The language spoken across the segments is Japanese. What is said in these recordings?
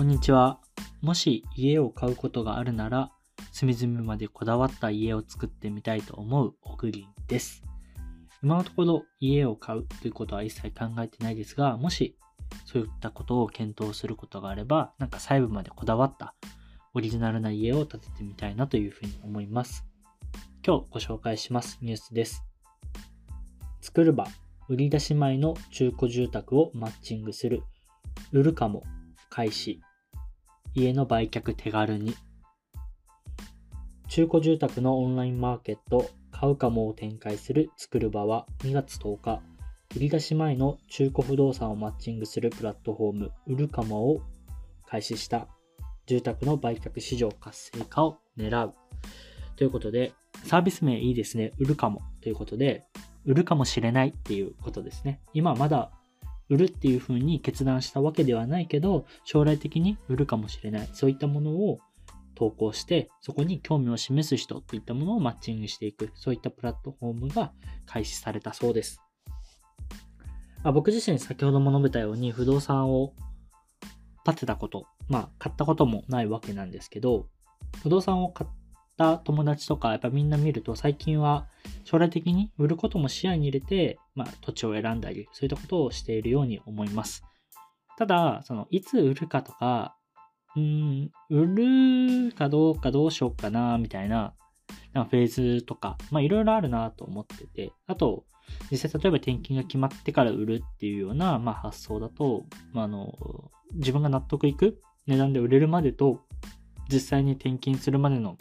こんにちは。もし家を買うことがあるなら、隅々までこだわった家を作ってみたいと思うオグリンです。今のところ家を買うということは一切考えてないですが、もしそういったことを検討することがあれば、なんか細部までこだわったオリジナルな家を建ててみたいなというふうに思います。今日ご紹介しますニュースです。作る場、売り出し前の中古住宅をマッチングする、売るかも、開始家の売却手軽に。中古住宅のオンラインマーケット、買うかもを展開する作る場は2月10日、売り出し前の中古不動産をマッチングするプラットフォーム、売るかもを開始した住宅の売却市場活性化を狙う。ということで、サービス名いいですね。売るかも。ということで、売るかもしれないっていうことですね。今まだ売るっていうふうに決断したわけではないけど、将来的に売るかもしれない。そういったものを投稿して、そこに興味を示す人といったものをマッチングしていく。そういったプラットフォームが開始されたそうです。あ、僕自身先ほども述べたように不動産を建てたこと、まあ買ったこともないわけなんですけど、不動産を買った友達とかやっぱみんな見ると最近は将来的に売ることも視野に入れて、まあ、土地を選んだり、そういったことをしているように思います。ただ、その、いつ売るかとか、うん、売るかどうかどうしようかな、みたいな、なフェーズとか、まあいろいろあるなと思ってて、あと、実際例えば転勤が決まってから売るっていうような、まあ、発想だと、まあ、あの、自分が納得いく値段で売れるまでと、実際に転勤するまでの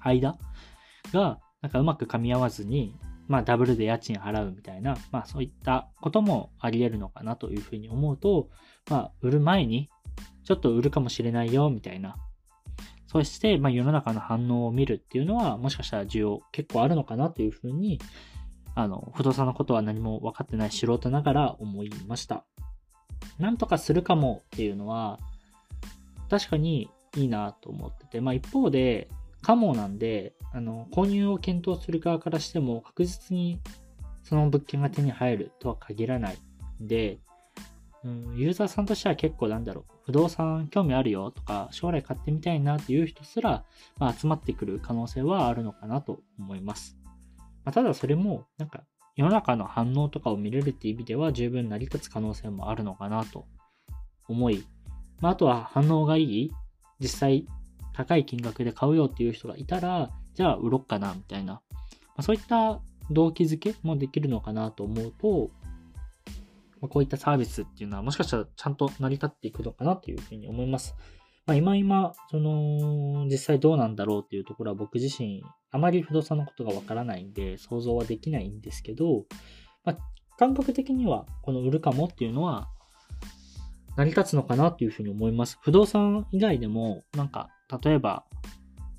間？が、なんかうまく噛み合わずに、まあダブルで家賃払うみたいな、まあそういったこともあり得るのかなというふうに思うと、まあ売る前に、ちょっと売るかもしれないよみたいな。そして、まあ世の中の反応を見るっていうのは、もしかしたら需要結構あるのかなというふうに、あの、不動産のことは何も分かってない素人ながら思いました。なんとかするかもっていうのは、確かにいいなと思ってて、まあ一方で、かもなんで、あの、購入を検討する側からしても確実にその物件が手に入るとは限らないんで、うん、ユーザーさんとしては結構なんだろう、不動産興味あるよとか、将来買ってみたいなっていう人すら、まあ、集まってくる可能性はあるのかなと思います。まあ、ただそれも、なんか、世の中の反応とかを見れるっていう意味では十分成り立つ可能性もあるのかなと思い、まあ、あとは反応がいい実際高い金額で買うよっていう人がいたら、じゃあ売ろっかな、みたいな。まあ、そういった動機づけもできるのかなと思うと、まあ、こういったサービスっていうのはもしかしたらちゃんと成り立っていくのかなというふうに思います。まあ、今今、その、実際どうなんだろうっていうところは僕自身、あまり不動産のことがわからないんで、想像はできないんですけど、まあ、感覚的には、この売るかもっていうのは、成り立つのかなっていうふうに思います。不動産以外でも、なんか、例えば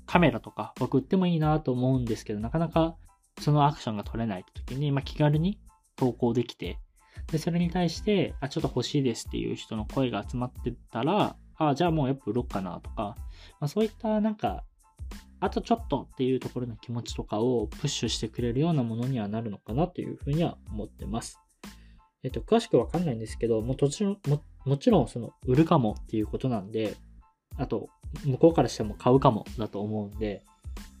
カメラとか僕売ってもいいなと思うんですけど、なかなかそのアクションが取れない時に、まあ、気軽に投稿できて、で、それに対して、あ、ちょっと欲しいですっていう人の声が集まってたら、あ、じゃあもうやっぱ売ろうかなとか、まあ、そういったなんか、あとちょっとっていうところの気持ちとかをプッシュしてくれるようなものにはなるのかなというふうには思ってます。えっと、詳しくわかんないんですけど、ももちろん、ももちろんその売るかもっていうことなんで、あと、向こうからしても買うかもだと思うんで、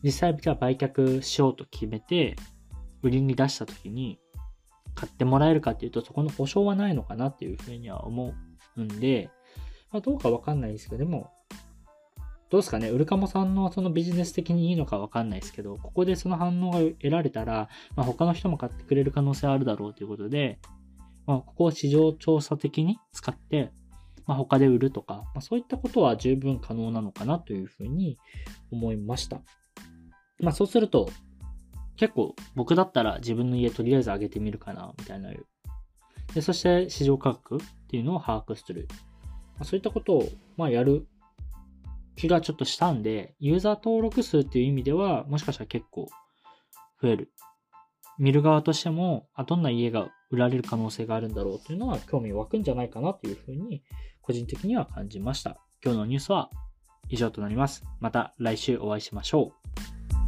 実際じゃあ売却しようと決めて、売りに出した時に、買ってもらえるかっていうと、そこの保証はないのかなっていうふうには思うんで、まあ、どうかわかんないですけど、でも、どうですかね、ウルカモさんのそのビジネス的にいいのかわかんないですけど、ここでその反応が得られたら、まあ、他の人も買ってくれる可能性あるだろうということで、まあ、ここを市場調査的に使って、まあ、他で売るとか、まあ、そういったことは十分可能なのかなというふうに思いました。まあ、そうすると、結構僕だったら自分の家とりあえず上げてみるかな、みたいな。で、そして市場価格っていうのを把握する。まあ、そういったことを、まあ、やる気がちょっとしたんで、ユーザー登録数っていう意味では、もしかしたら結構増える。見る側としても、あ、どんな家が売られる可能性があるんだろうというのは興味湧くんじゃないかなというふうに個人的には感じました。今日のニュースは以上となります。また来週お会いしましょう。